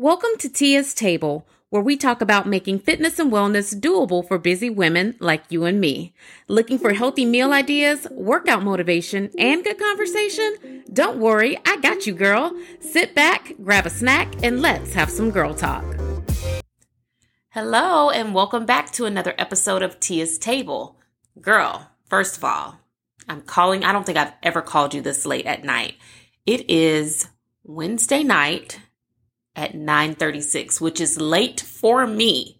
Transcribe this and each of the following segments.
Welcome to Tia's Table, where we talk about making fitness and wellness doable for busy women like you and me. Looking for healthy meal ideas, workout motivation, and good conversation? Don't worry, I got you, girl. Sit back, grab a snack, and let's have some girl talk. Hello, and welcome back to another episode of Tia's Table. Girl, first of all, I'm calling, I don't think I've ever called you this late at night. It is Wednesday night at 9:36, which is late for me.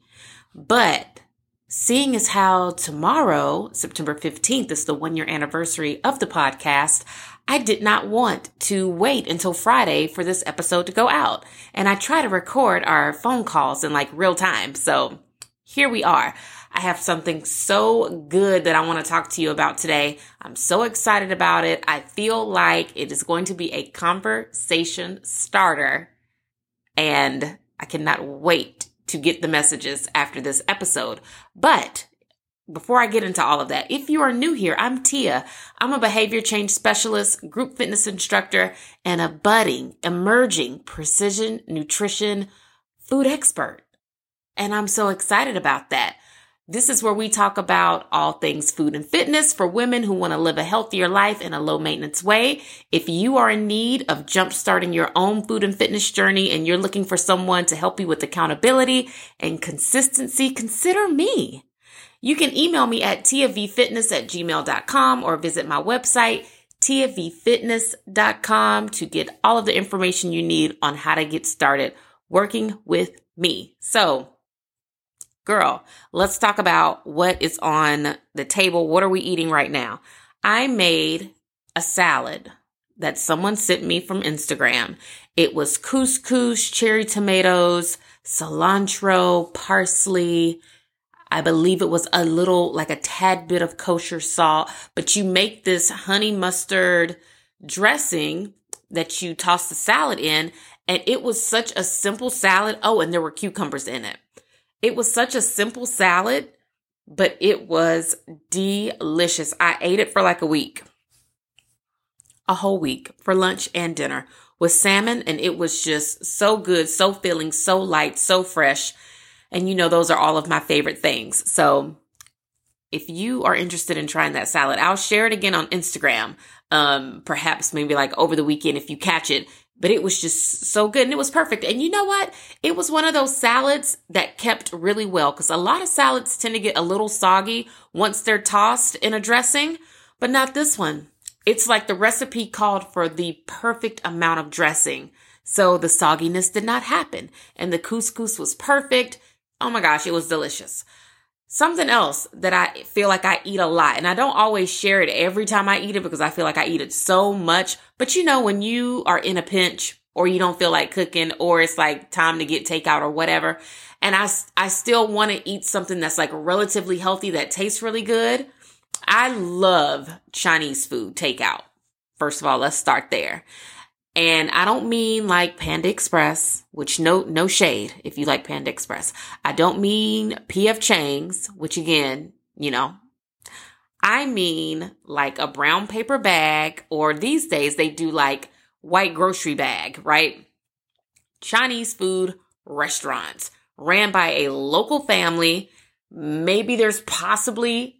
But seeing as how tomorrow, September 15th, is the one year anniversary of the podcast, I did not want to wait until Friday for this episode to go out. And I try to record our phone calls in like real time. So here we are. I have something so good that I want to talk to you about today. I'm so excited about it. I feel like it is going to be a conversation starter and I cannot wait to get the messages after this episode. But before I get into all of that, if you are new here, I'm Tia. I'm a behavior change specialist, group fitness instructor, and a budding, emerging precision nutrition food expert. And I'm so excited about that. This is where we talk about all things food and fitness for women who want to live a healthier life in a low maintenance way. If you are in need of jumpstarting your own food and fitness journey and you're looking for someone to help you with accountability and consistency, consider me. You can email me at tiavfitness at gmail.com or visit my website, tiavfitness.com to get all of the information you need on how to get started working with me. So girl, let's talk about what is on the table. What are we eating right now? I made a salad that someone sent me from Instagram. It was couscous, cherry tomatoes, cilantro, parsley. I believe it was a little, like a tad bit of kosher salt, but you make this honey mustard dressing that you toss the salad in. And it was such a simple salad. Oh, and there were cucumbers in it. It was such a simple salad, but it was delicious. I ate it for like a week, a whole week for lunch and dinner with salmon, and it was just so good, so filling, so light, so fresh. And you know, those are all of my favorite things. So if you are interested in trying that salad, I'll share it again on Instagram. Um, perhaps maybe like over the weekend if you catch it but it was just so good and it was perfect. And you know what? It was one of those salads that kept really well because a lot of salads tend to get a little soggy once they're tossed in a dressing, but not this one. It's like the recipe called for the perfect amount of dressing. So the sogginess did not happen and the couscous was perfect. Oh my gosh, it was delicious. Something else that I feel like I eat a lot, and I don't always share it every time I eat it because I feel like I eat it so much. But you know, when you are in a pinch or you don't feel like cooking or it's like time to get takeout or whatever, and I, I still want to eat something that's like relatively healthy that tastes really good, I love Chinese food takeout. First of all, let's start there. And I don't mean like Panda Express, which no, no shade if you like Panda Express. I don't mean PF Chang's, which again, you know, I mean like a brown paper bag or these days they do like white grocery bag, right? Chinese food restaurants ran by a local family. Maybe there's possibly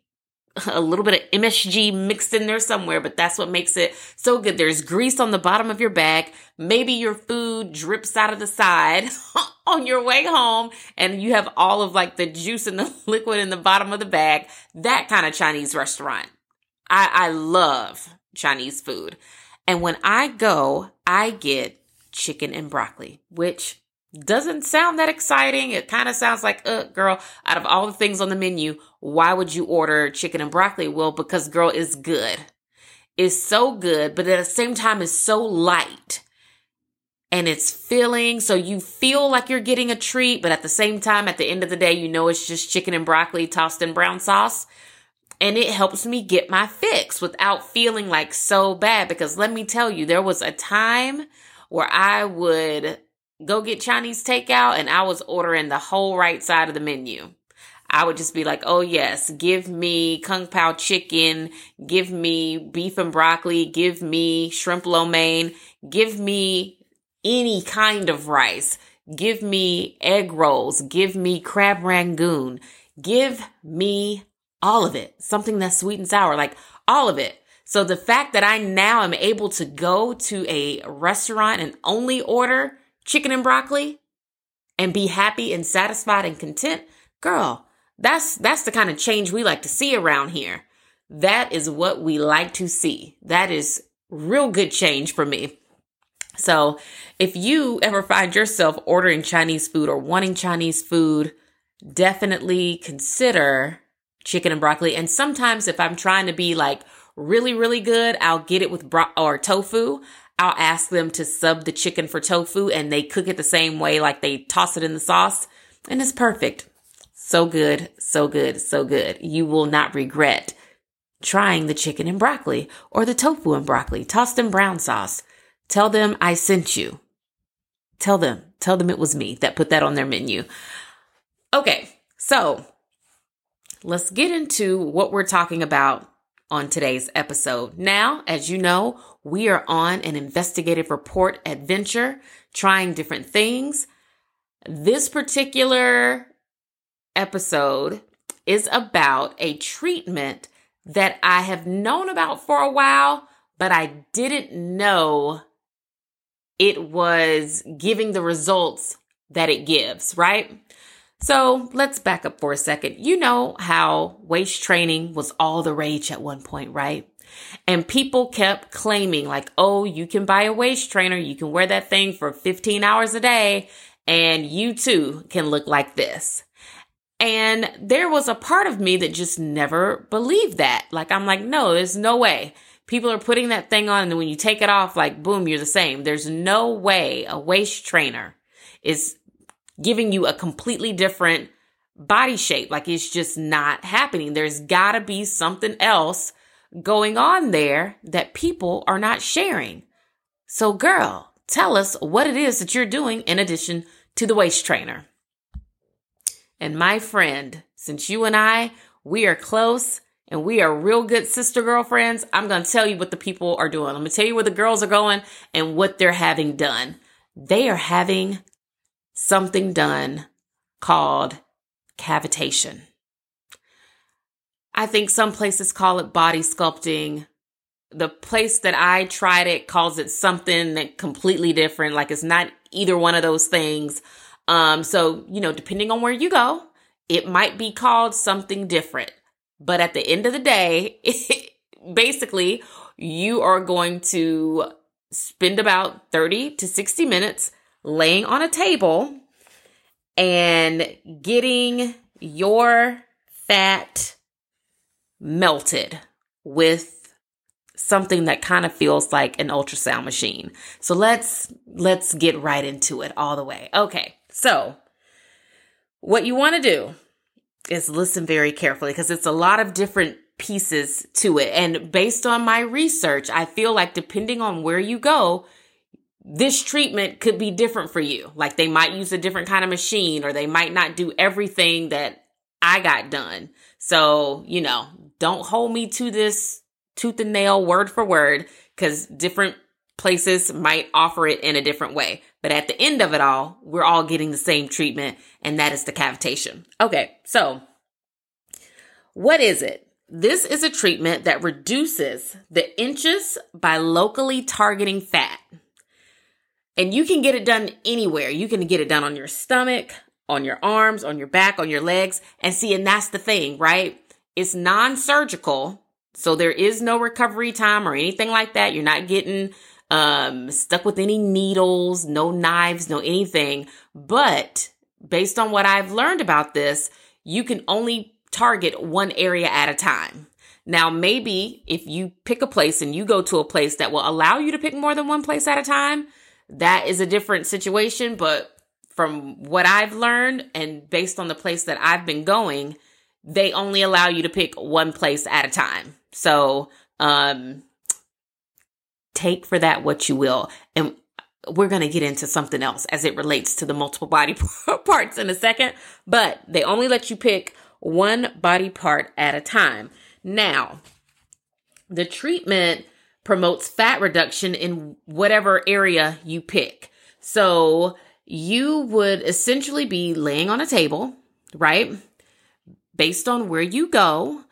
a little bit of MSG mixed in there somewhere, but that's what makes it so good. There's grease on the bottom of your bag. Maybe your food drips out of the side on your way home and you have all of like the juice and the liquid in the bottom of the bag. That kind of Chinese restaurant. I, I love Chinese food. And when I go, I get chicken and broccoli, which doesn't sound that exciting. It kind of sounds like, uh, girl, out of all the things on the menu, why would you order chicken and broccoli? Well, because girl is good. It's so good, but at the same time, it's so light and it's filling. So you feel like you're getting a treat, but at the same time, at the end of the day, you know, it's just chicken and broccoli tossed in brown sauce. And it helps me get my fix without feeling like so bad. Because let me tell you, there was a time where I would go get Chinese takeout and I was ordering the whole right side of the menu. I would just be like, oh yes, give me kung pao chicken, give me beef and broccoli, give me shrimp lo mein, give me any kind of rice, Give me egg rolls. Give me crab rangoon. Give me all of it. Something that's sweet and sour, like all of it. So the fact that I now am able to go to a restaurant and only order chicken and broccoli and be happy and satisfied and content, girl, that's that's the kind of change we like to see around here. That is what we like to see. That is real good change for me. So, if you ever find yourself ordering Chinese food or wanting Chinese food, definitely consider chicken and broccoli. And sometimes if I'm trying to be like really, really good, I'll get it with bro- or tofu. I'll ask them to sub the chicken for tofu and they cook it the same way, like they toss it in the sauce and it's perfect. So good, so good, so good. You will not regret trying the chicken and broccoli or the tofu and broccoli tossed in brown sauce. Tell them I sent you. Tell them, tell them it was me that put that on their menu. Okay, so let's get into what we're talking about on today's episode. Now, as you know, we are on an investigative report adventure, trying different things. This particular episode is about a treatment that I have known about for a while, but I didn't know it was giving the results that it gives, right? So let's back up for a second. You know how waist training was all the rage at one point, right? And people kept claiming, like, oh, you can buy a waist trainer, you can wear that thing for 15 hours a day, and you too can look like this. And there was a part of me that just never believed that. Like, I'm like, no, there's no way. People are putting that thing on, and when you take it off, like, boom, you're the same. There's no way a waist trainer is giving you a completely different body shape. Like it's just not happening. There's got to be something else going on there that people are not sharing. So, girl, tell us what it is that you're doing in addition to the waist trainer. And my friend, since you and I, we are close and we are real good sister girlfriends, I'm going to tell you what the people are doing. I'm going to tell you where the girls are going and what they're having done. They are having something done called cavitation. I think some places call it body sculpting. The place that I tried it calls it something that completely different. Like it's not either one of those things. Um, so, you know, depending on where you go, it might be called something different. But at the end of the day, basically, you are going to spend about 30 to 60 minutes laying on a table and getting your fat melted with something that kind of feels like an ultrasound machine. So let's let's get right into it all the way. Okay. So what you want to do is listen very carefully because it's a lot of different pieces to it. And based on my research, I feel like depending on where you go, this treatment could be different for you. Like they might use a different kind of machine or they might not do everything that I got done. So, you know, don't hold me to this tooth and nail word for word because different places might offer it in a different way. But at the end of it all, we're all getting the same treatment and that is the cavitation. Okay. So what is it? This is a treatment that reduces the inches by locally targeting fat. And you can get it done anywhere. You can get it done on your stomach, on your arms, on your back, on your legs. And see, and that's the thing, right? It's non surgical. So there is no recovery time or anything like that. You're not getting um, stuck with any needles, no knives, no anything. But based on what I've learned about this, you can only target one area at a time. Now, maybe if you pick a place and you go to a place that will allow you to pick more than one place at a time, that is a different situation. But from what I've learned and based on the place that I've been going, they only allow you to pick one place at a time. So, um, take for that what you will. And we're going to get into something else as it relates to the multiple body parts in a second, but they only let you pick one body part at a time. Now, the treatment promotes fat reduction in whatever area you pick. So you would essentially be laying on a table, right? Based on where you go,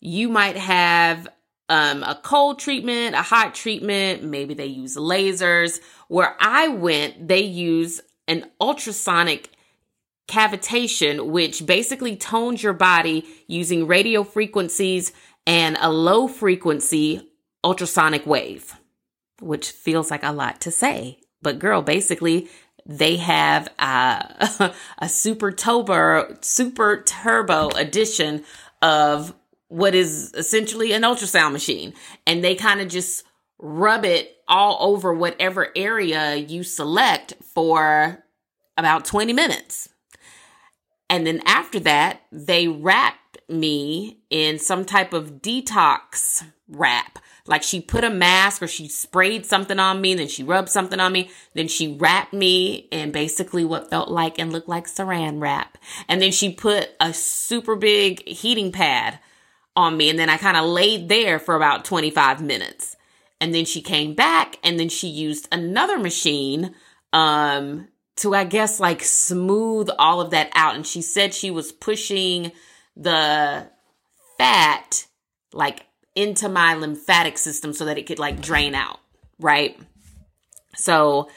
you might have um, a cold treatment, a hot treatment, maybe they use lasers. Where I went, they use an ultrasonic cavitation, which basically tones your body using radio frequencies and a low frequency ultrasonic wave, which feels like a lot to say. But girl, basically, they have a super turbo, super turbo edition of what is essentially an ultrasound machine. And they kind of just rub it all over whatever area you select for about 20 minutes. And then after that, they wrapped me in some type of detox wrap. Like she put a mask or she sprayed something on me, then she rubbed something on me, then she wrapped me in basically what felt like and looked like saran wrap. And then she put a super big heating pad on me. And then I kind of laid there for about 25 minutes. And then she came back and then she used another machine um to I guess like smooth all of that out and she said she was pushing the fat like into my lymphatic system so that it could like drain out, right? So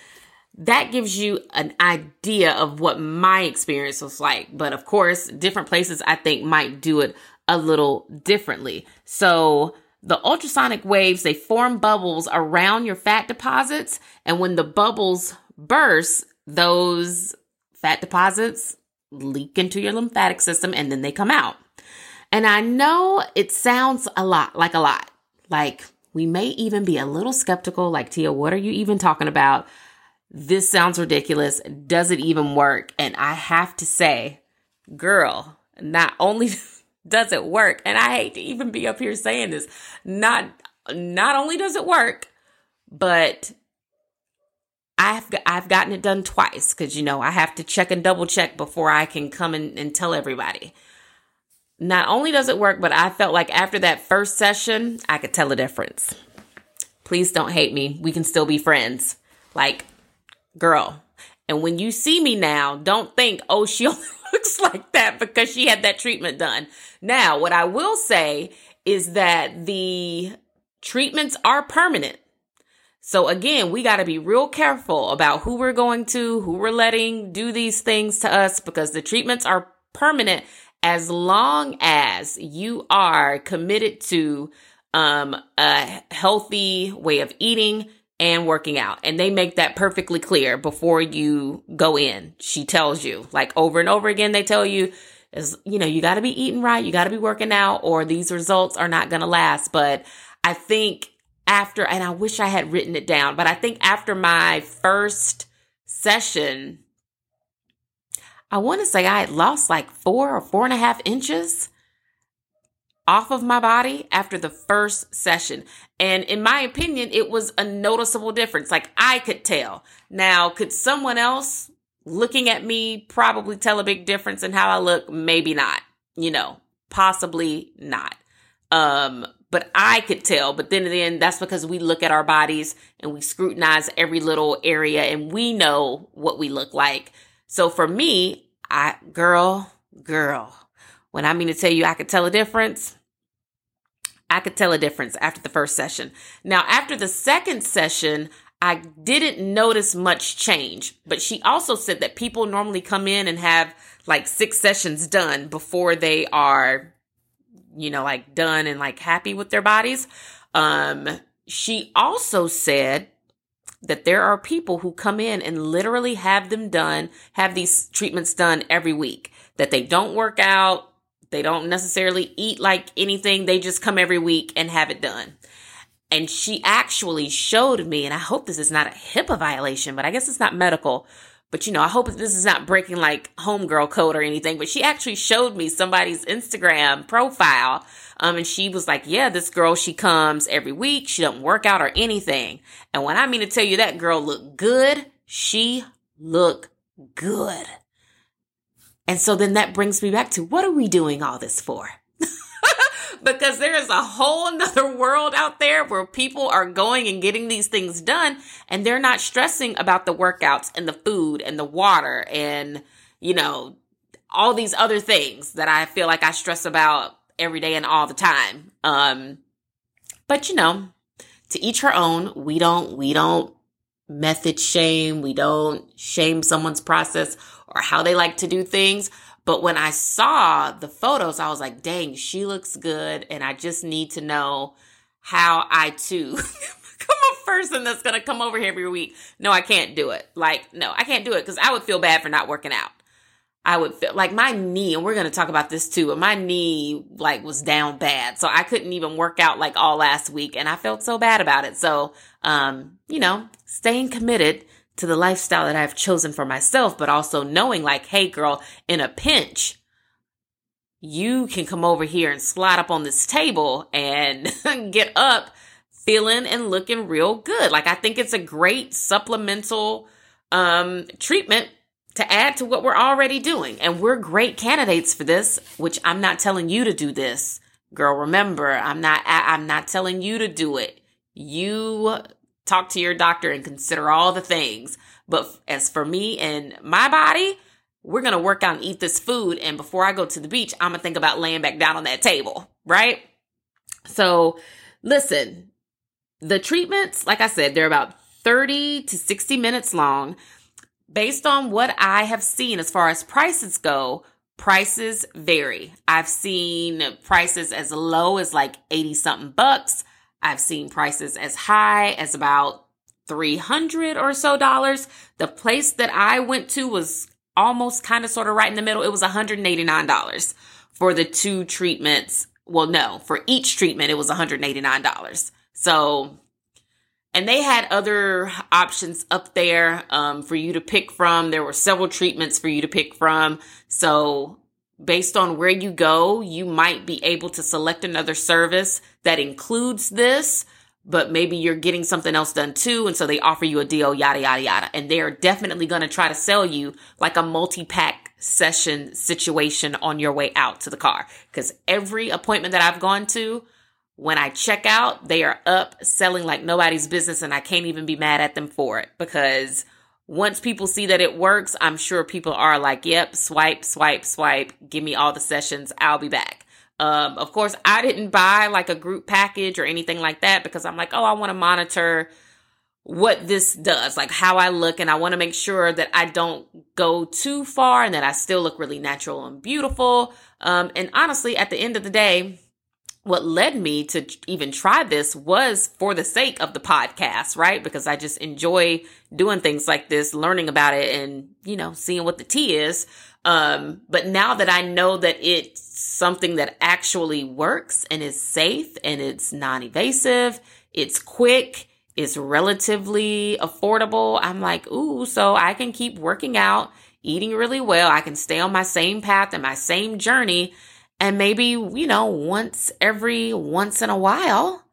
that gives you an idea of what my experience was like. But of course, different places I think might do it a little differently. So the ultrasonic waves, they form bubbles around your fat deposits. And when the bubbles burst, those fat deposits leak into your lymphatic system and then they come out. And I know it sounds a lot like a lot. Like we may even be a little skeptical, like, Tia, what are you even talking about? This sounds ridiculous. Does it even work? And I have to say, girl, not only does it work, and I hate to even be up here saying this, not not only does it work, but I've I've gotten it done twice because you know I have to check and double check before I can come and, and tell everybody not only does it work, but I felt like after that first session, I could tell a difference. Please don't hate me. We can still be friends. Like, girl. And when you see me now, don't think, oh, she only looks like that because she had that treatment done. Now, what I will say is that the treatments are permanent. So again, we got to be real careful about who we're going to, who we're letting do these things to us because the treatments are permanent as long as you are committed to um, a healthy way of eating and working out. And they make that perfectly clear before you go in. She tells you, like over and over again, they tell you, is you know, you got to be eating right, you got to be working out, or these results are not going to last. But I think after, and I wish I had written it down, but I think after my first session, I want to say I had lost like four or four and a half inches off of my body after the first session. And in my opinion, it was a noticeable difference. Like I could tell. Now, could someone else looking at me probably tell a big difference in how I look? Maybe not, you know, possibly not. Um, but I could tell. But then again, that's because we look at our bodies and we scrutinize every little area and we know what we look like. So for me, I, girl, girl, when I mean to tell you I could tell a difference, I could tell a difference after the first session. Now, after the second session, I didn't notice much change, but she also said that people normally come in and have like six sessions done before they are, you know, like done and like happy with their bodies. Um, she also said that there are people who come in and literally have them done, have these treatments done every week, that they don't work out, they don't necessarily eat like anything, they just come every week and have it done. And she actually showed me, and I hope this is not a HIPAA violation, but I guess it's not medical. But you know, I hope this is not breaking like homegirl code or anything. But she actually showed me somebody's Instagram profile um, and she was like, yeah, this girl, she comes every week. She doesn't work out or anything. And when I mean to tell you that girl looked good, she looked good. And so then that brings me back to what are we doing all this for? because there is a whole nother world out there where people are going and getting these things done and they're not stressing about the workouts and the food and the water and, you know, all these other things that I feel like I stress about every day and all the time. Um, but you know, to each her own. We don't, we don't method shame. We don't shame someone's process or how they like to do things. But when I saw the photos, I was like, dang, she looks good. And I just need to know how I too become a person that's going to come over here every week. No, I can't do it. Like, no, I can't do it because I would feel bad for not working out. I would feel like my knee, and we're going to talk about this too, but my knee like was down bad. So I couldn't even work out like all last week and I felt so bad about it. So, um, you know, staying committed to the lifestyle that I've chosen for myself, but also knowing like, hey girl, in a pinch, you can come over here and slide up on this table and get up feeling and looking real good. Like I think it's a great supplemental um treatment to add to what we're already doing. And we're great candidates for this, which I'm not telling you to do this. Girl, remember, I'm not I'm not telling you to do it. You talk to your doctor and consider all the things. But as for me and my body, we're going to work out and eat this food and before I go to the beach, I'm going to think about laying back down on that table, right? So, listen, the treatments, like I said, they're about 30 to 60 minutes long based on what I have seen as far as prices go, prices vary. I've seen prices as low as like 80 something bucks. I've seen prices as high as about 300 or so dollars. The place that I went to was almost kind of sort of right in the middle. It was $189 for the two treatments. Well, no, for each treatment, it was $189. So and they had other options up there um, for you to pick from. There were several treatments for you to pick from. So, based on where you go, you might be able to select another service that includes this, but maybe you're getting something else done too. And so they offer you a deal, yada, yada, yada. And they're definitely going to try to sell you like a multi pack session situation on your way out to the car. Because every appointment that I've gone to, when I check out, they are up selling like nobody's business, and I can't even be mad at them for it because once people see that it works, I'm sure people are like, yep, swipe, swipe, swipe, give me all the sessions, I'll be back. Um, of course, I didn't buy like a group package or anything like that because I'm like, oh, I want to monitor what this does, like how I look, and I want to make sure that I don't go too far and that I still look really natural and beautiful. Um, and honestly, at the end of the day, what led me to even try this was for the sake of the podcast, right? Because I just enjoy doing things like this, learning about it and, you know, seeing what the tea is. Um, but now that I know that it's something that actually works and is safe and it's non-evasive, it's quick, it's relatively affordable. I'm like, ooh, so I can keep working out, eating really well. I can stay on my same path and my same journey and maybe, you know, once every once in a while,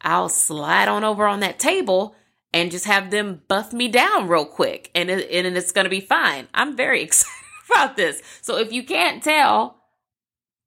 I'll slide on over on that table and just have them buff me down real quick and, it, and it's going to be fine. I'm very excited about this. So if you can't tell,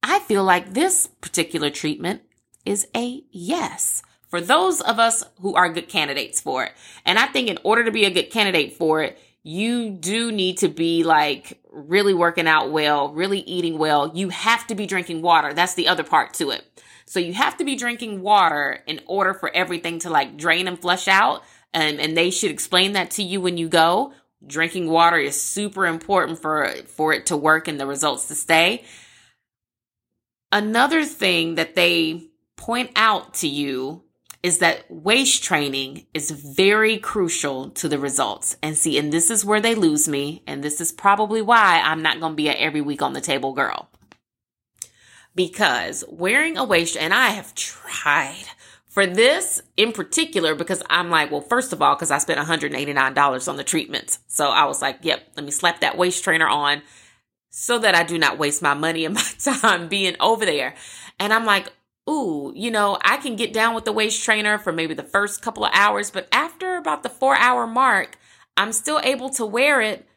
I feel like this particular treatment is a yes for those of us who are good candidates for it. And I think in order to be a good candidate for it, you do need to be like really working out well, really eating well. You have to be drinking water. That's the other part to it. So you have to be drinking water in order for everything to like drain and flush out. And, and they should explain that to you when you go. Drinking water is super important for, for it to work and the results to stay. Another thing that they point out to you is that waist training is very crucial to the results. And see, and this is where they lose me. And this is probably why I'm not going to be a every week on the table girl. Because wearing a waist, and I have tried for this in particular, because I'm like, well, first of all, because I spent $189 on the treatments. So I was like, yep, let me slap that waist trainer on so that I do not waste my money and my time being over there. And I'm like, ooh, you know, I can get down with the waist trainer for maybe the first couple of hours, but after about the four hour mark, I'm still able to wear it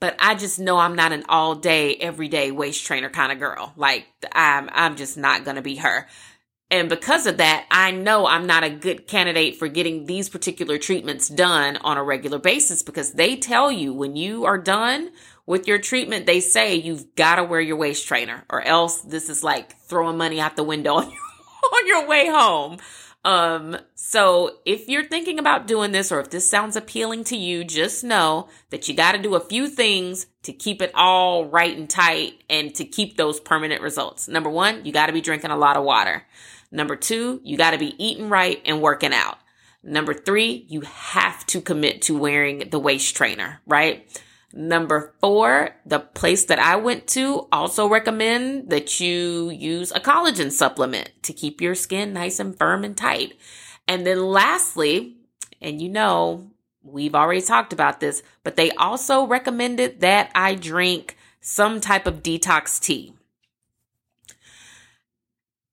but I just know I'm not an all day, everyday waist trainer kind of girl. Like I'm, I'm just not going to be her. And because of that, I know I'm not a good candidate for getting these particular treatments done on a regular basis because they tell you when you are done with your treatment, they say you've got to wear your waist trainer or else this is like throwing money out the window on your, on your way home. Um, so if you're thinking about doing this or if this sounds appealing to you, just know that you got to do a few things to keep it all right and tight and to keep those permanent results. Number one, you got to be drinking a lot of water. Number two, you got to be eating right and working out. Number three, you have to commit to wearing the waist trainer, right? Number four, the place that I went to also recommend that you use a collagen supplement to keep your skin nice and firm and tight. And then lastly, and you know, we've already talked about this, but they also recommended that I drink some type of detox tea.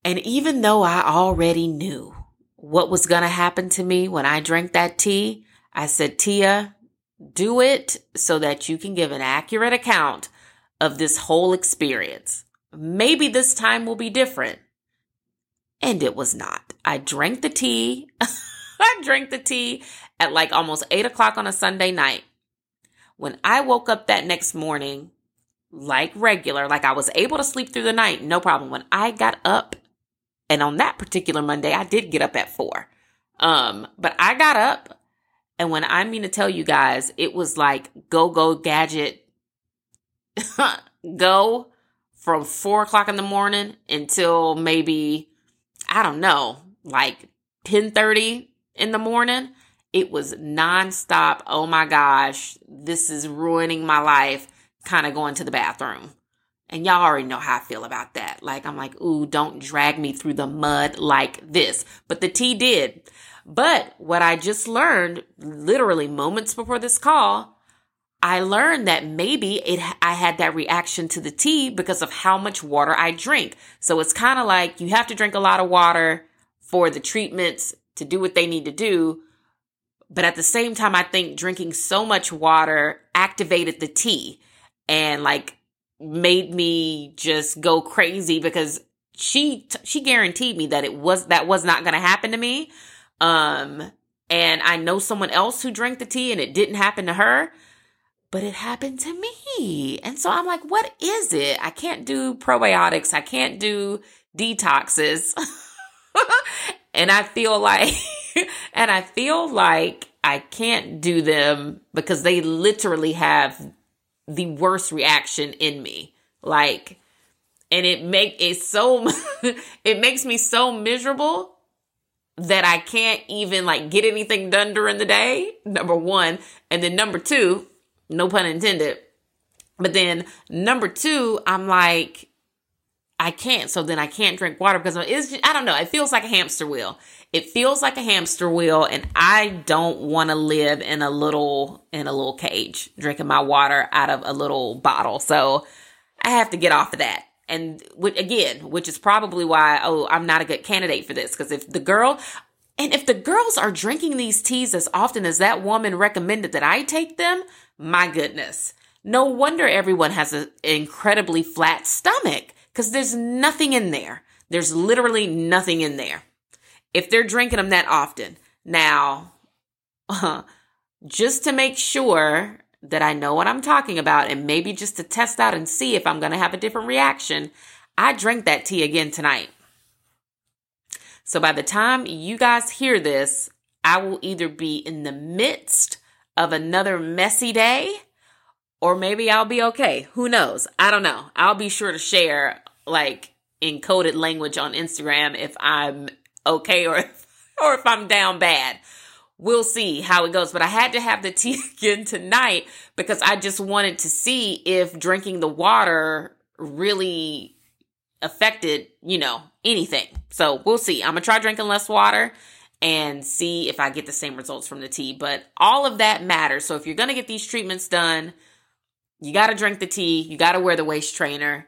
And even though I already knew what was going to happen to me when I drank that tea, I said, Tia, do it so that you can give an accurate account of this whole experience. Maybe this time will be different. And it was not. I drank the tea. I drank the tea at like almost eight o'clock on a Sunday night. When I woke up that next morning, like regular, like I was able to sleep through the night, no problem. When I got up, and on that particular Monday, I did get up at four. Um, but I got up and when I mean to tell you guys, it was like go, go, gadget, go from four o'clock in the morning until maybe, I don't know, like 10 30 in the morning. It was nonstop. Oh my gosh, this is ruining my life. Kind of going to the bathroom. And y'all already know how I feel about that. Like, I'm like, ooh, don't drag me through the mud like this. But the tea did. But what I just learned, literally moments before this call, I learned that maybe it I had that reaction to the tea because of how much water I drink. So it's kind of like you have to drink a lot of water for the treatments to do what they need to do. But at the same time, I think drinking so much water activated the tea and like made me just go crazy because she she guaranteed me that it was that was not going to happen to me um, and I know someone else who drank the tea and it didn't happen to her, but it happened to me. And so I'm like, what is it? I can't do probiotics. I can't do detoxes. and I feel like, and I feel like I can't do them because they literally have the worst reaction in me. Like, and it make it so, it makes me so miserable that I can't even like get anything done during the day. Number one. And then number two, no pun intended. But then number two, I'm like, I can't. So then I can't drink water because it's, I don't know. It feels like a hamster wheel. It feels like a hamster wheel and I don't want to live in a little, in a little cage, drinking my water out of a little bottle. So I have to get off of that and again, which is probably why, oh, I'm not a good candidate for this. Because if the girl, and if the girls are drinking these teas as often as that woman recommended that I take them, my goodness. No wonder everyone has an incredibly flat stomach because there's nothing in there. There's literally nothing in there. If they're drinking them that often. Now, just to make sure that I know what I'm talking about and maybe just to test out and see if I'm going to have a different reaction, I drank that tea again tonight. So by the time you guys hear this, I will either be in the midst of another messy day or maybe I'll be okay. Who knows? I don't know. I'll be sure to share like encoded language on Instagram if I'm okay or or if I'm down bad we'll see how it goes. But I had to have the tea again tonight because I just wanted to see if drinking the water really affected, you know, anything. So we'll see. I'm gonna try drinking less water and see if I get the same results from the tea. But all of that matters. So if you're gonna get these treatments done, you gotta drink the tea, you gotta wear the waist trainer,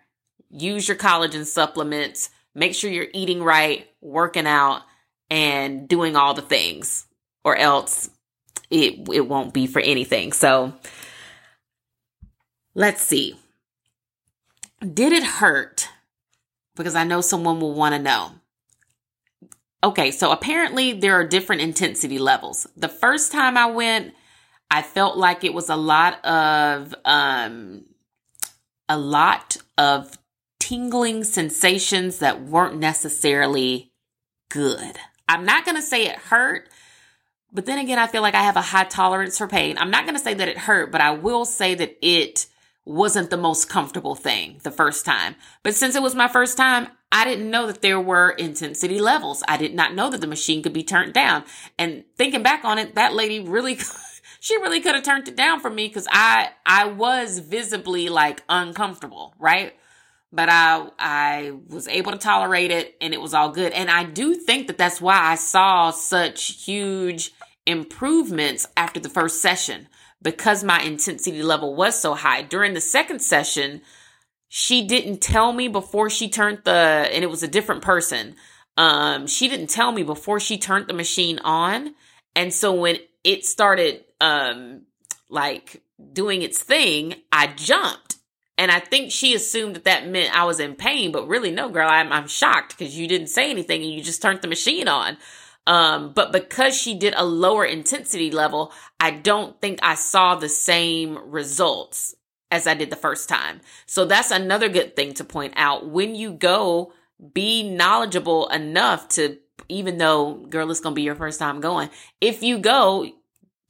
use your collagen supplements, make sure you're eating right, working out, and doing all the things or else it it won't be for anything. So Let's see. Did it hurt? Because I know someone will want to know. Okay, so apparently there are different intensity levels. The first time I went, I felt like it was a lot of um a lot of tingling sensations that weren't necessarily good. I'm not going to say it hurt, but then again, I feel like I have a high tolerance for pain. I'm not going to say that it hurt, but I will say that it wasn't the most comfortable thing the first time. But since it was my first time, I didn't know that there were intensity levels. I did not know that the machine could be turned down. And thinking back on it, that lady really she really could have turned it down for me cuz I I was visibly like uncomfortable, right? But I I was able to tolerate it and it was all good. And I do think that that's why I saw such huge improvements after the first session because my intensity level was so high. During the second session, she didn't tell me before she turned the, and it was a different person. Um, she didn't tell me before she turned the machine on. And so when it started, um, like doing its thing, I jumped. And I think she assumed that that meant I was in pain, but really, no, girl, I'm, I'm shocked because you didn't say anything and you just turned the machine on. Um, but because she did a lower intensity level, I don't think I saw the same results as I did the first time. So that's another good thing to point out. When you go, be knowledgeable enough to, even though, girl, it's going to be your first time going. If you go,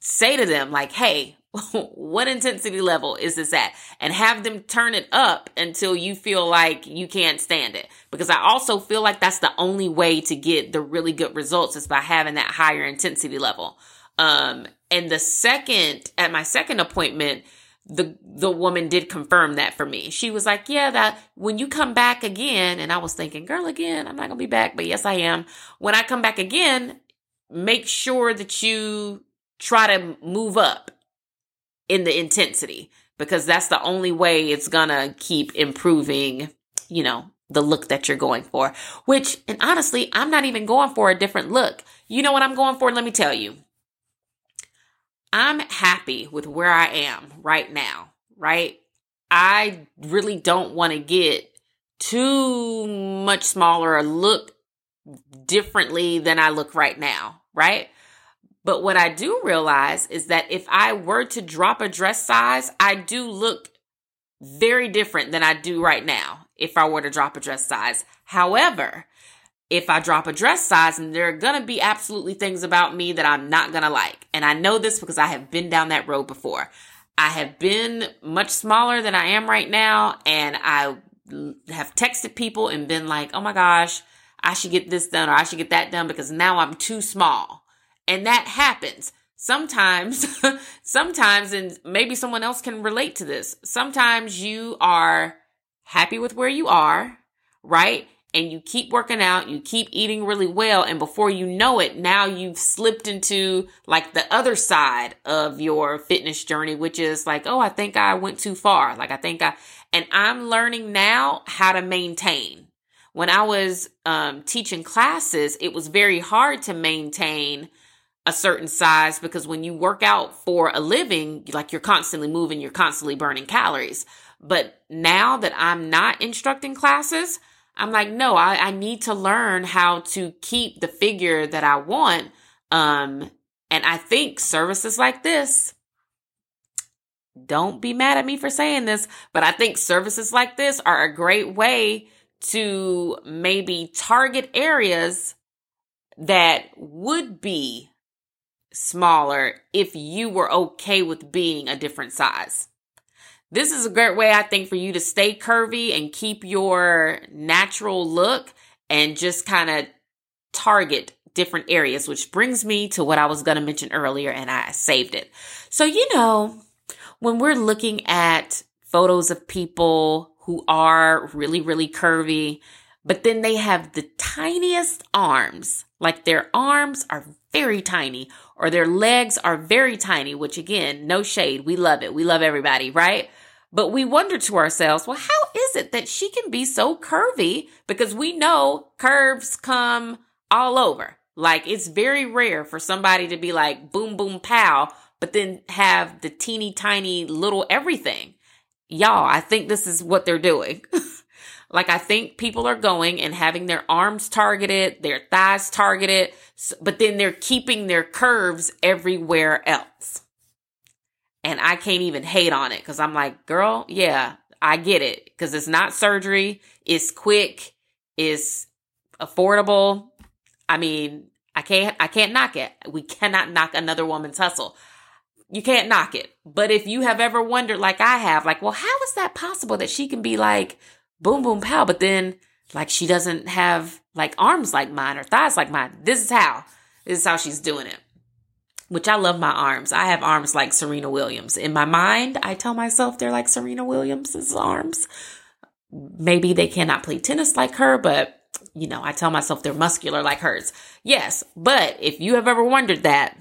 say to them, like, hey, what intensity level is this at? And have them turn it up until you feel like you can't stand it. Because I also feel like that's the only way to get the really good results is by having that higher intensity level. Um, and the second, at my second appointment, the the woman did confirm that for me. She was like, "Yeah, that when you come back again," and I was thinking, "Girl, again, I'm not going to be back, but yes, I am. When I come back again, make sure that you try to move up in the intensity because that's the only way it's gonna keep improving, you know, the look that you're going for. Which, and honestly, I'm not even going for a different look. You know what I'm going for? Let me tell you. I'm happy with where I am right now, right? I really don't want to get too much smaller or look differently than I look right now, right? But what I do realize is that if I were to drop a dress size, I do look very different than I do right now if I were to drop a dress size. However, if I drop a dress size and there are gonna be absolutely things about me that I'm not gonna like. And I know this because I have been down that road before. I have been much smaller than I am right now and I have texted people and been like, oh my gosh, I should get this done or I should get that done because now I'm too small. And that happens. Sometimes, sometimes, and maybe someone else can relate to this. Sometimes you are happy with where you are, right? And you keep working out, you keep eating really well, and before you know it, now you've slipped into like the other side of your fitness journey, which is like, oh, I think I went too far. Like, I think I, and I'm learning now how to maintain. When I was um, teaching classes, it was very hard to maintain a certain size because when you work out for a living, like you're constantly moving, you're constantly burning calories. But now that I'm not instructing classes, I'm like, no, I, I need to learn how to keep the figure that I want. Um, and I think services like this, don't be mad at me for saying this, but I think services like this are a great way to maybe target areas that would be smaller if you were okay with being a different size. This is a great way, I think, for you to stay curvy and keep your natural look and just kind of target different areas, which brings me to what I was going to mention earlier and I saved it. So, you know, when we're looking at photos of people who are really, really curvy, but then they have the tiniest arms, like their arms are very tiny or their legs are very tiny, which again, no shade. We love it. We love everybody, right? But we wonder to ourselves, well, how is it that she can be so curvy? Because we know curves come all over. Like it's very rare for somebody to be like boom, boom, pow, but then have the teeny tiny little everything. y'all, I think this is what they're doing. like, I think people are going and having their arms targeted, their thighs targeted, but then they're keeping their curves everywhere else. And I can't even hate on it because I'm like, girl, yeah, I get it because it's not surgery. It's quick. It's affordable. I mean, I can't, I can't knock it. We cannot knock another woman's hustle. You can't knock it. But if you have ever wondered, like I have, like, well, how is that possible that she can be like boom, boom, pow, but then like she doesn't have like arms like mine or thighs like mine? This is how. This is how she's doing it. Which I love my arms. I have arms like Serena Williams. In my mind, I tell myself they're like Serena Williams's arms. Maybe they cannot play tennis like her, but you know, I tell myself they're muscular like hers. Yes, but if you have ever wondered that,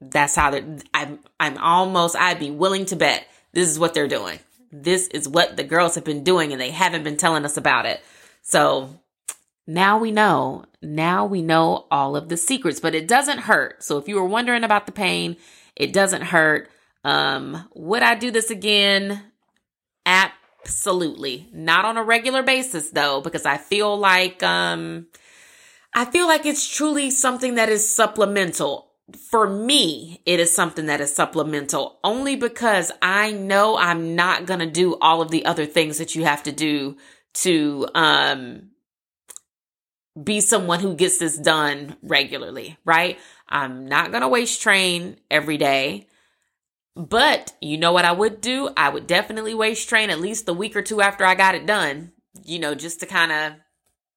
that's how they're, I'm, I'm almost, I'd be willing to bet this is what they're doing. This is what the girls have been doing and they haven't been telling us about it. So now we know. Now we know all of the secrets, but it doesn't hurt. So if you were wondering about the pain, it doesn't hurt. Um, would I do this again? Absolutely. Not on a regular basis though, because I feel like, um, I feel like it's truly something that is supplemental. For me, it is something that is supplemental only because I know I'm not going to do all of the other things that you have to do to, um, be someone who gets this done regularly, right? I'm not going to waist train every day. But you know what I would do? I would definitely waist train at least a week or two after I got it done, you know, just to kind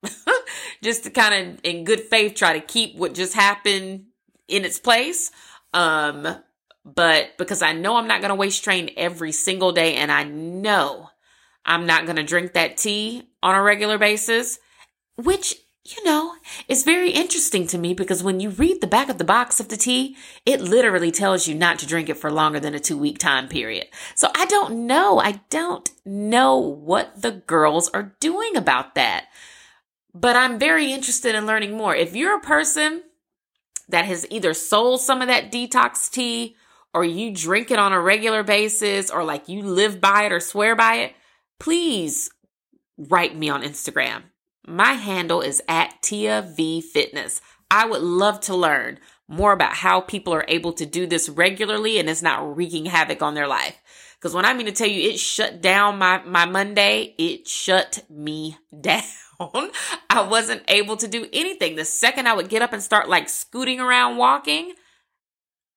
of, just to kind of in good faith try to keep what just happened in its place. Um, but because I know I'm not going to waist train every single day and I know I'm not going to drink that tea on a regular basis, which you know, it's very interesting to me because when you read the back of the box of the tea, it literally tells you not to drink it for longer than a two week time period. So I don't know. I don't know what the girls are doing about that. But I'm very interested in learning more. If you're a person that has either sold some of that detox tea or you drink it on a regular basis or like you live by it or swear by it, please write me on Instagram my handle is at Tia V Fitness. I would love to learn more about how people are able to do this regularly and it's not wreaking havoc on their life. Because when I mean to tell you, it shut down my, my Monday, it shut me down. I wasn't able to do anything. The second I would get up and start like scooting around walking,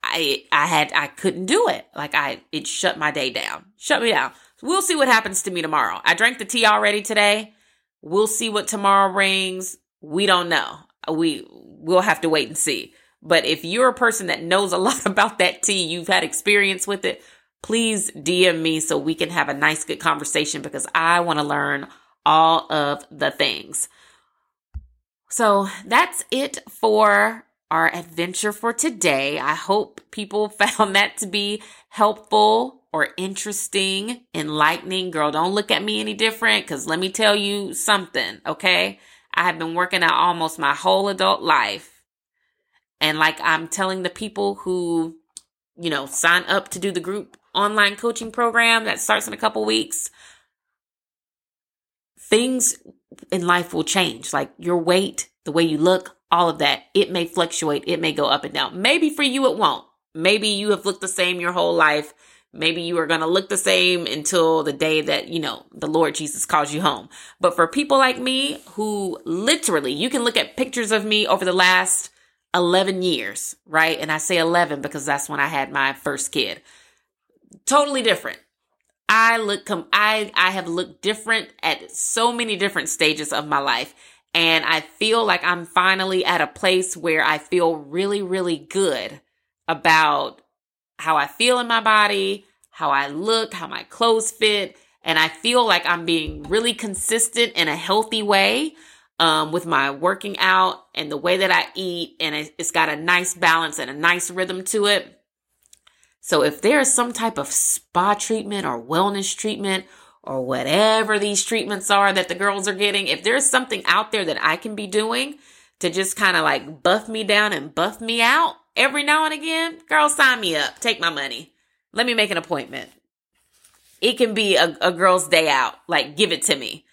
I I had I couldn't do it. Like I it shut my day down. Shut me down. We'll see what happens to me tomorrow. I drank the tea already today. We'll see what tomorrow brings. We don't know. We we'll have to wait and see. But if you're a person that knows a lot about that tea, you've had experience with it, please DM me so we can have a nice good conversation because I want to learn all of the things. So that's it for our adventure for today. I hope people found that to be helpful or interesting, enlightening, girl, don't look at me any different because let me tell you something, okay? I have been working out almost my whole adult life. And like I'm telling the people who, you know, sign up to do the group online coaching program that starts in a couple weeks, things in life will change. Like your weight, the way you look, all of that, it may fluctuate. It may go up and down. Maybe for you, it won't. Maybe you have looked the same your whole life Maybe you are going to look the same until the day that, you know, the Lord Jesus calls you home. But for people like me who literally, you can look at pictures of me over the last 11 years, right? And I say 11 because that's when I had my first kid. Totally different. I look, com- I, I have looked different at so many different stages of my life. And I feel like I'm finally at a place where I feel really, really good about how I feel in my body, how I look, how my clothes fit. And I feel like I'm being really consistent in a healthy way um, with my working out and the way that I eat. And it's got a nice balance and a nice rhythm to it. So if there is some type of spa treatment or wellness treatment or whatever these treatments are that the girls are getting, if there's something out there that I can be doing to just kind of like buff me down and buff me out, every now and again, girl, sign me up. Take my money. Let me make an appointment. it can be a, a girl's day out. Like, give it to me.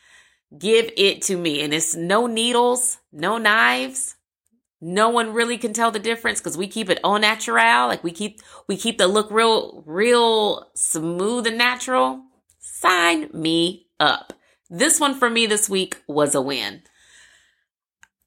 Give it to me. And it's no needles, no knives. No one really can tell the difference because we keep it au natural. Like we keep, we keep the look real, real smooth and natural. Sign me up. This one for me this week was a win.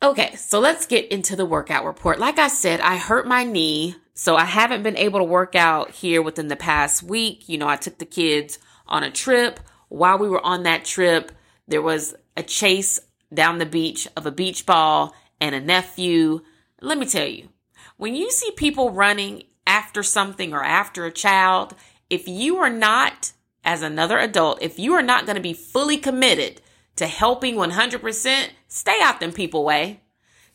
Okay, so let's get into the workout report. Like I said, I hurt my knee, so I haven't been able to work out here within the past week. You know, I took the kids on a trip. While we were on that trip, there was a chase down the beach of a beach ball and a nephew. Let me tell you, when you see people running after something or after a child, if you are not, as another adult, if you are not going to be fully committed to helping 100%, stay out them people way.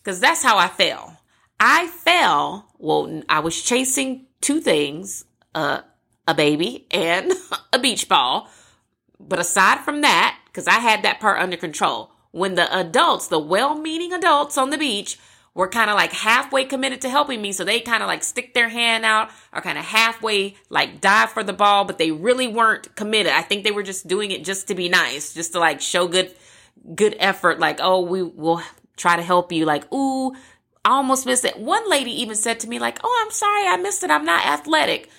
Cause that's how I fell. I fell. Well, I was chasing two things, uh, a baby and a beach ball. But aside from that, cause I had that part under control. When the adults, the well-meaning adults on the beach were kind of like halfway committed to helping me. So they kind of like stick their hand out or kind of halfway like dive for the ball, but they really weren't committed. I think they were just doing it just to be nice, just to like show good, good effort. Like, oh, we will try to help you. Like, ooh, I almost missed it. One lady even said to me like, oh, I'm sorry. I missed it. I'm not athletic.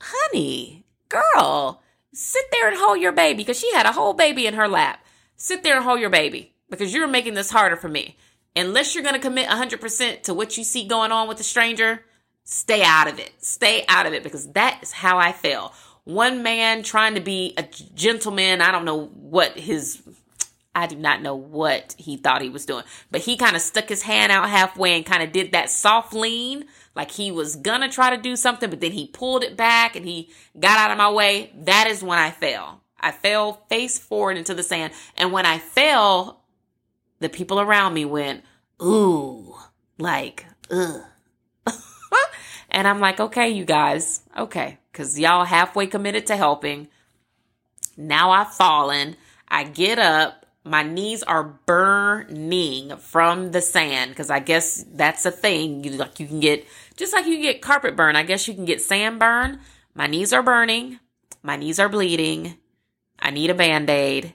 Honey, girl, sit there and hold your baby because she had a whole baby in her lap. Sit there and hold your baby because you're making this harder for me unless you're going to commit 100% to what you see going on with a stranger, stay out of it. Stay out of it because that is how I feel. One man trying to be a gentleman, I don't know what his I do not know what he thought he was doing, but he kind of stuck his hand out halfway and kind of did that soft lean, like he was gonna try to do something, but then he pulled it back and he got out of my way. That is when I fell. I fell face forward into the sand. And when I fell, the people around me went, ooh, like, ugh. and I'm like, okay, you guys, okay, because y'all halfway committed to helping. Now I've fallen. I get up. My knees are burning from the sand because I guess that's a thing. You like you can get just like you get carpet burn. I guess you can get sand burn. My knees are burning. My knees are bleeding. I need a band aid.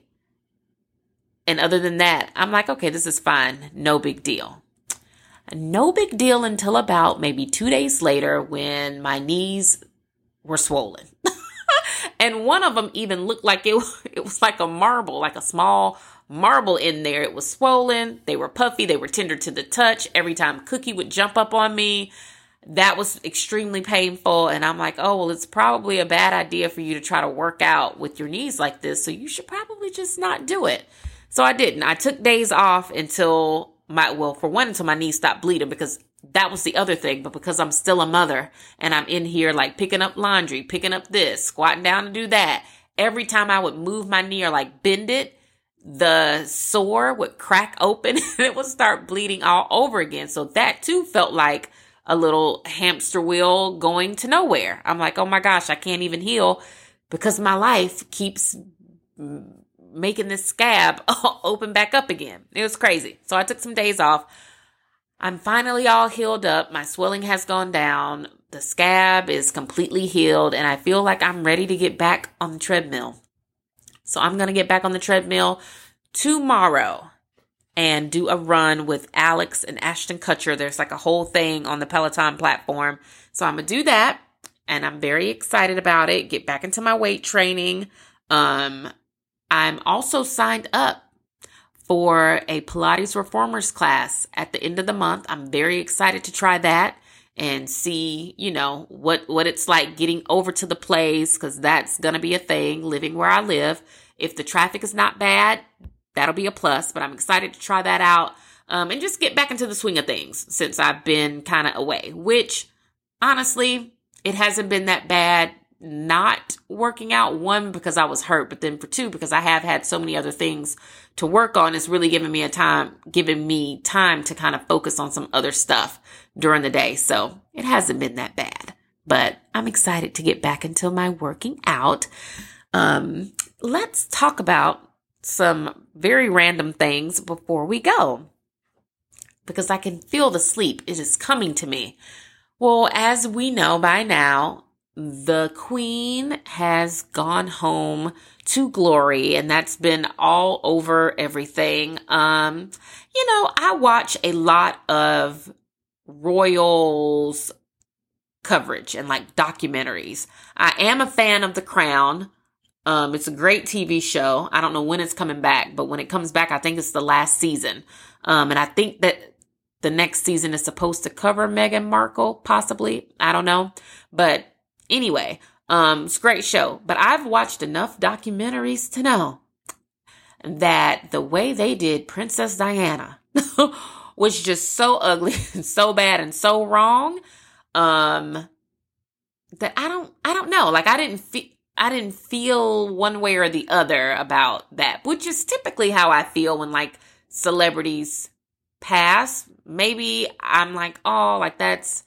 And other than that, I'm like, okay, this is fine. No big deal. No big deal until about maybe two days later when my knees were swollen. and one of them even looked like it, it was like a marble, like a small marble in there. It was swollen. They were puffy. They were tender to the touch. Every time Cookie would jump up on me, that was extremely painful. And I'm like, oh, well, it's probably a bad idea for you to try to work out with your knees like this. So you should probably just not do it. So I didn't. I took days off until my, well, for one, until my knees stopped bleeding because that was the other thing. But because I'm still a mother and I'm in here like picking up laundry, picking up this, squatting down to do that, every time I would move my knee or like bend it, the sore would crack open and it would start bleeding all over again. So that too felt like a little hamster wheel going to nowhere. I'm like, oh my gosh, I can't even heal because my life keeps making this scab open back up again. It was crazy. So I took some days off. I'm finally all healed up. My swelling has gone down. The scab is completely healed, and I feel like I'm ready to get back on the treadmill. So I'm going to get back on the treadmill tomorrow and do a run with Alex and Ashton Kutcher. There's like a whole thing on the Peloton platform. So I'm going to do that and I'm very excited about it. Get back into my weight training. Um, I'm also signed up for a Pilates Reformers class at the end of the month. I'm very excited to try that and see, you know, what what it's like getting over to the place cuz that's going to be a thing living where I live. If the traffic is not bad, that'll be a plus, but I'm excited to try that out. Um, and just get back into the swing of things since I've been kind of away, which honestly, it hasn't been that bad not working out. One, because I was hurt, but then for two, because I have had so many other things to work on. It's really giving me a time, giving me time to kind of focus on some other stuff during the day. So it hasn't been that bad, but I'm excited to get back into my working out. Um, let's talk about some very random things before we go because I can feel the sleep. It is coming to me. Well, as we know by now, the queen has gone home to glory and that's been all over everything. Um, you know, I watch a lot of royals coverage and like documentaries. I am a fan of The Crown. Um, it's a great TV show. I don't know when it's coming back, but when it comes back, I think it's the last season. Um, and I think that the next season is supposed to cover Meghan Markle, possibly. I don't know. But anyway, um, it's a great show. But I've watched enough documentaries to know that the way they did Princess Diana was just so ugly and so bad and so wrong. Um, that I don't, I don't know. Like I didn't feel, I didn't feel one way or the other about that, which is typically how I feel when like celebrities pass. Maybe I'm like, oh, like that's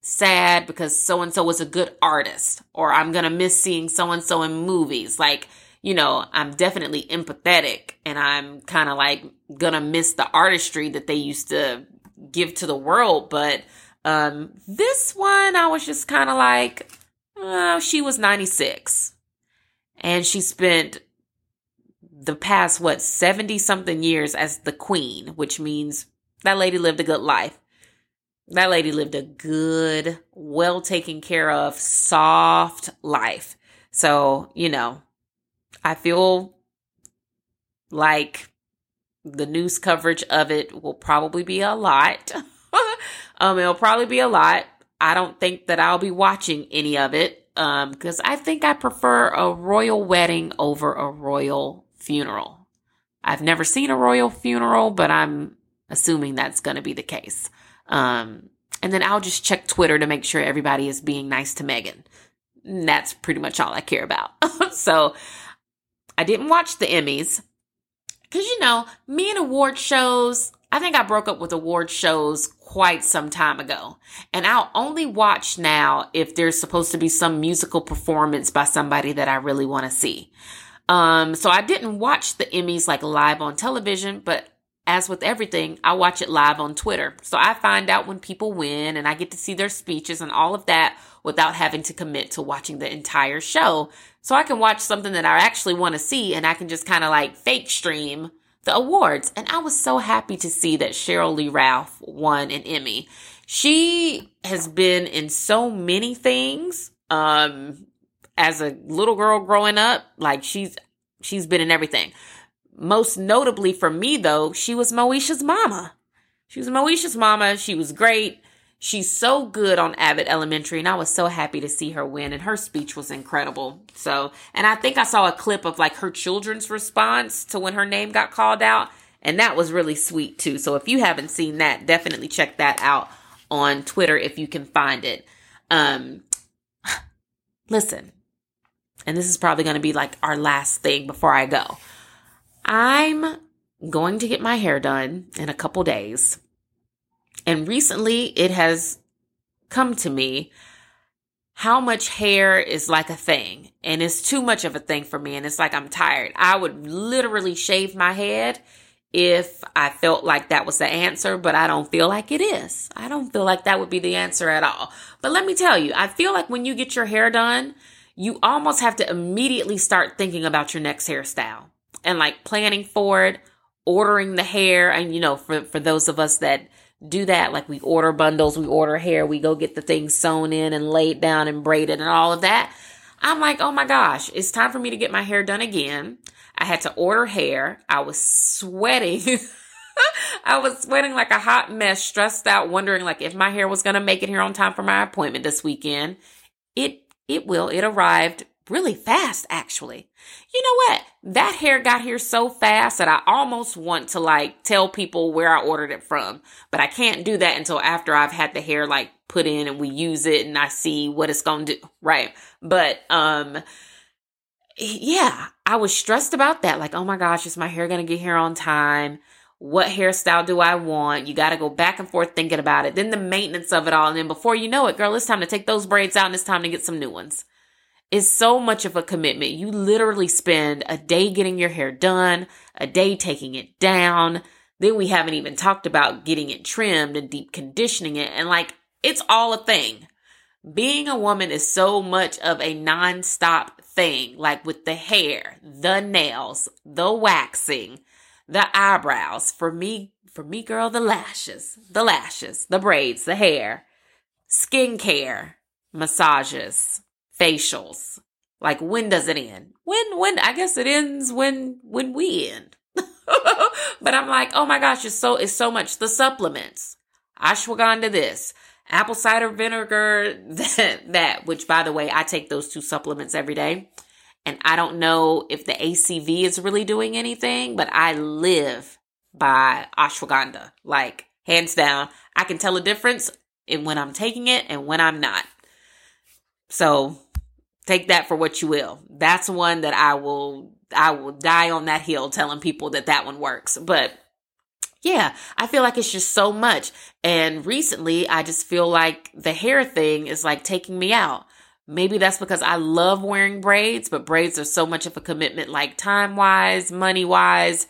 sad because so and so was a good artist, or I'm gonna miss seeing so and so in movies. Like, you know, I'm definitely empathetic and I'm kind of like gonna miss the artistry that they used to give to the world. But um, this one, I was just kind of like, oh, she was 96 and she spent the past, what, 70 something years as the queen, which means that lady lived a good life. That lady lived a good, well taken care of, soft life. So, you know, I feel like the news coverage of it will probably be a lot. um, it'll probably be a lot. I don't think that I'll be watching any of it um, because I think I prefer a royal wedding over a royal funeral. I've never seen a royal funeral, but I'm assuming that's going to be the case. Um, and then I'll just check Twitter to make sure everybody is being nice to Meghan. And that's pretty much all I care about. so I didn't watch the Emmys because, you know, me and award shows, I think I broke up with award shows quite some time ago. And I'll only watch now if there's supposed to be some musical performance by somebody that I really want to see. Um, so I didn't watch the Emmys like live on television, but as with everything, I watch it live on Twitter. So I find out when people win and I get to see their speeches and all of that without having to commit to watching the entire show. So I can watch something that I actually want to see and I can just kind of like fake stream the awards. And I was so happy to see that Sheryl Lee Ralph won an Emmy. She has been in so many things. Um, as a little girl growing up, like she's, she's been in everything. Most notably for me though, she was Moesha's mama. She was Moesha's mama. She was great. She's so good on Abbott Elementary, and I was so happy to see her win. And her speech was incredible. So, and I think I saw a clip of like her children's response to when her name got called out, and that was really sweet too. So, if you haven't seen that, definitely check that out on Twitter if you can find it. Um, listen, and this is probably going to be like our last thing before I go. I'm going to get my hair done in a couple days. And recently it has come to me how much hair is like a thing and it's too much of a thing for me and it's like I'm tired. I would literally shave my head if I felt like that was the answer, but I don't feel like it is. I don't feel like that would be the answer at all. But let me tell you, I feel like when you get your hair done, you almost have to immediately start thinking about your next hairstyle and like planning for it, ordering the hair. And you know, for, for those of us that do that. Like we order bundles, we order hair, we go get the things sewn in and laid down and braided and all of that. I'm like, oh my gosh, it's time for me to get my hair done again. I had to order hair. I was sweating. I was sweating like a hot mess, stressed out, wondering like if my hair was going to make it here on time for my appointment this weekend. It, it will. It arrived really fast, actually. You know what? That hair got here so fast that I almost want to like tell people where I ordered it from, but I can't do that until after I've had the hair like put in and we use it and I see what it's going to do. Right. But, um, yeah, I was stressed about that. Like, oh my gosh, is my hair going to get here on time? What hairstyle do I want? You got to go back and forth thinking about it. Then the maintenance of it all. And then before you know it, girl, it's time to take those braids out and it's time to get some new ones is so much of a commitment. You literally spend a day getting your hair done, a day taking it down. Then we haven't even talked about getting it trimmed and deep conditioning it. And like, it's all a thing. being a woman is so much of a non-stop thing, like with the hair, the nails, the waxing, the eyebrows. For me, for me, girl, the lashes, the lashes, the braids, the hair, skincare, massages, facials. Like when does it end? When when I guess it ends when when we end. but I'm like, oh my gosh, it's so it's so much the supplements. Ashwagandha this, apple cider vinegar that, that which by the way, I take those two supplements every day. And I don't know if the ACV is really doing anything, but I live by ashwagandha. Like hands down, I can tell a difference in when I'm taking it and when I'm not. So take that for what you will. That's one that I will I will die on that hill telling people that that one works. But yeah, I feel like it's just so much. And recently, I just feel like the hair thing is like taking me out. Maybe that's because I love wearing braids, but braids are so much of a commitment, like time wise, money wise.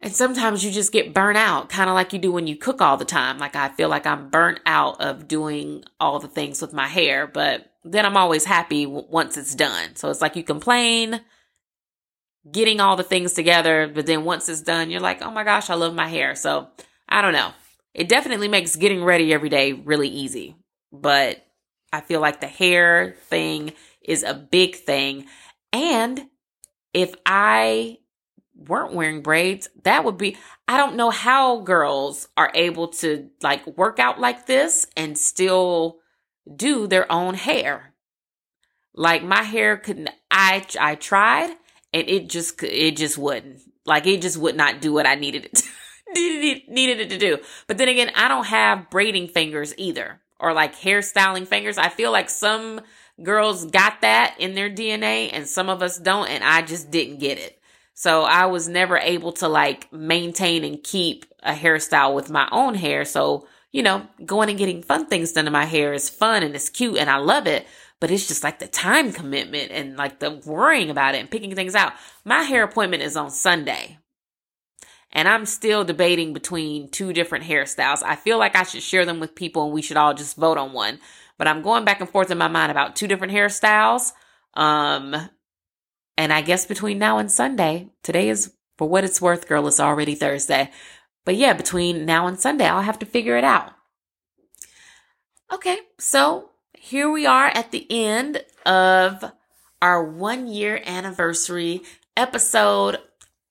And sometimes you just get burnt out, kind of like you do when you cook all the time. Like I feel like I'm burnt out of doing all the things with my hair, but then I'm always happy w- once it's done. So it's like you complain, getting all the things together, but then once it's done, you're like, oh my gosh, I love my hair. So I don't know. It definitely makes getting ready every day really easy. But I feel like the hair thing is a big thing. And if I weren't wearing braids, that would be, I don't know how girls are able to like work out like this and still do their own hair. Like my hair couldn't, I, I tried and it just it just wouldn't like it just would not do what I needed it to, needed it, needed it to do. But then again, I don't have braiding fingers either or like hairstyling fingers. I feel like some girls got that in their DNA and some of us don't and I just didn't get it. So I was never able to like maintain and keep a hairstyle with my own hair. So, you know, going and getting fun things done to my hair is fun and it's cute and I love it but it's just like the time commitment and like the worrying about it and picking things out. My hair appointment is on Sunday. And I'm still debating between two different hairstyles. I feel like I should share them with people and we should all just vote on one. But I'm going back and forth in my mind about two different hairstyles. Um, and I guess between now and Sunday, today is for what it's worth, girl, it's already Thursday. But yeah, between now and Sunday, I'll have to figure it out. Okay, so here we are at the end of our one year anniversary episode.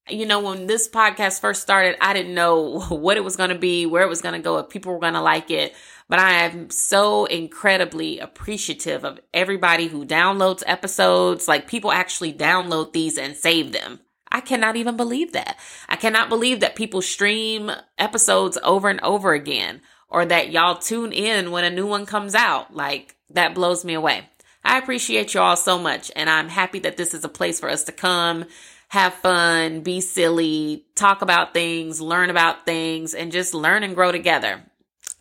You know, when this podcast first started, I didn't know what it was going to be, where it was going to go, if people were going to like it. But I am so incredibly appreciative of everybody who downloads episodes. Like, people actually download these and save them. I cannot even believe that. I cannot believe that people stream episodes over and over again or that y'all tune in when a new one comes out. Like, that blows me away. I appreciate you all so much, and I'm happy that this is a place for us to come, have fun, be silly, talk about things, learn about things, and just learn and grow together.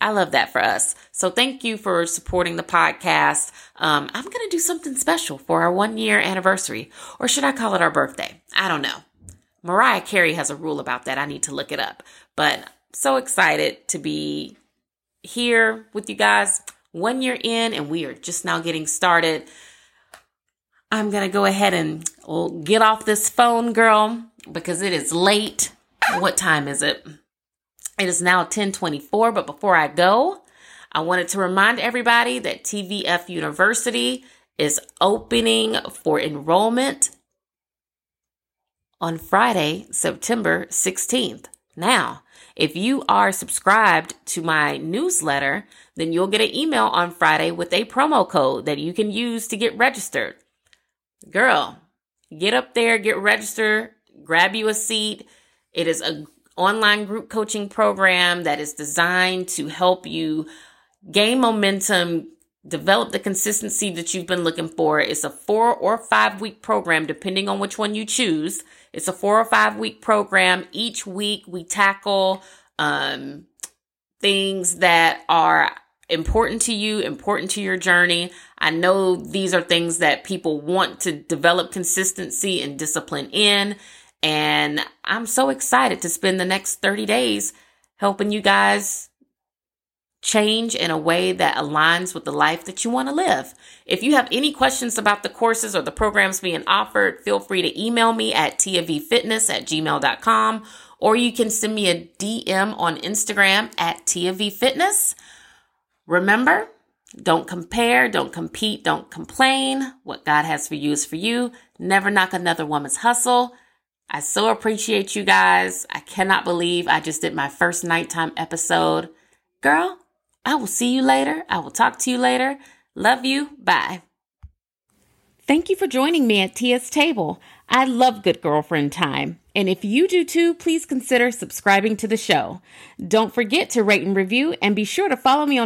I love that for us. So thank you for supporting the podcast. Um, I'm going to do something special for our one year anniversary, or should I call it our birthday? I don't know. Mariah Carey has a rule about that. I need to look it up, but so excited to be here with you guys one year in and we are just now getting started. I'm going to go ahead and get off this phone, girl, because it is late. What time is it? It is now 1024, but before I go, I wanted to remind everybody that TVF University is opening for enrollment on Friday, September 16th. Now, if you are subscribed to my newsletter, then you'll get an email on Friday with a promo code that you can use to get registered. Girl, get up there, get registered, grab you a seat. It is a online group coaching program that is designed to help you gain momentum, develop the consistency that you've been looking for. It's a 4 or 5 week program depending on which one you choose. It's a 4 or 5 week program. Each week we tackle um things that are important to you, important to your journey. I know these are things that people want to develop consistency and discipline in. And I'm so excited to spend the next 30 days helping you guys change in a way that aligns with the life that you want to live. If you have any questions about the courses or the programs being offered, feel free to email me at tiavfitness at gmail.com or you can send me a DM on Instagram at tiavfitness. Remember, don't compare, don't compete, don't complain. What God has for you is for you. Never knock another woman's hustle. I so appreciate you guys. I cannot believe I just did my first nighttime episode. Girl, I will see you later. I will talk to you later. Love you. Bye. Thank you for joining me at Tia's table. I love good girlfriend time. And if you do too, please consider subscribing to the show. Don't forget to rate and review and be sure to follow me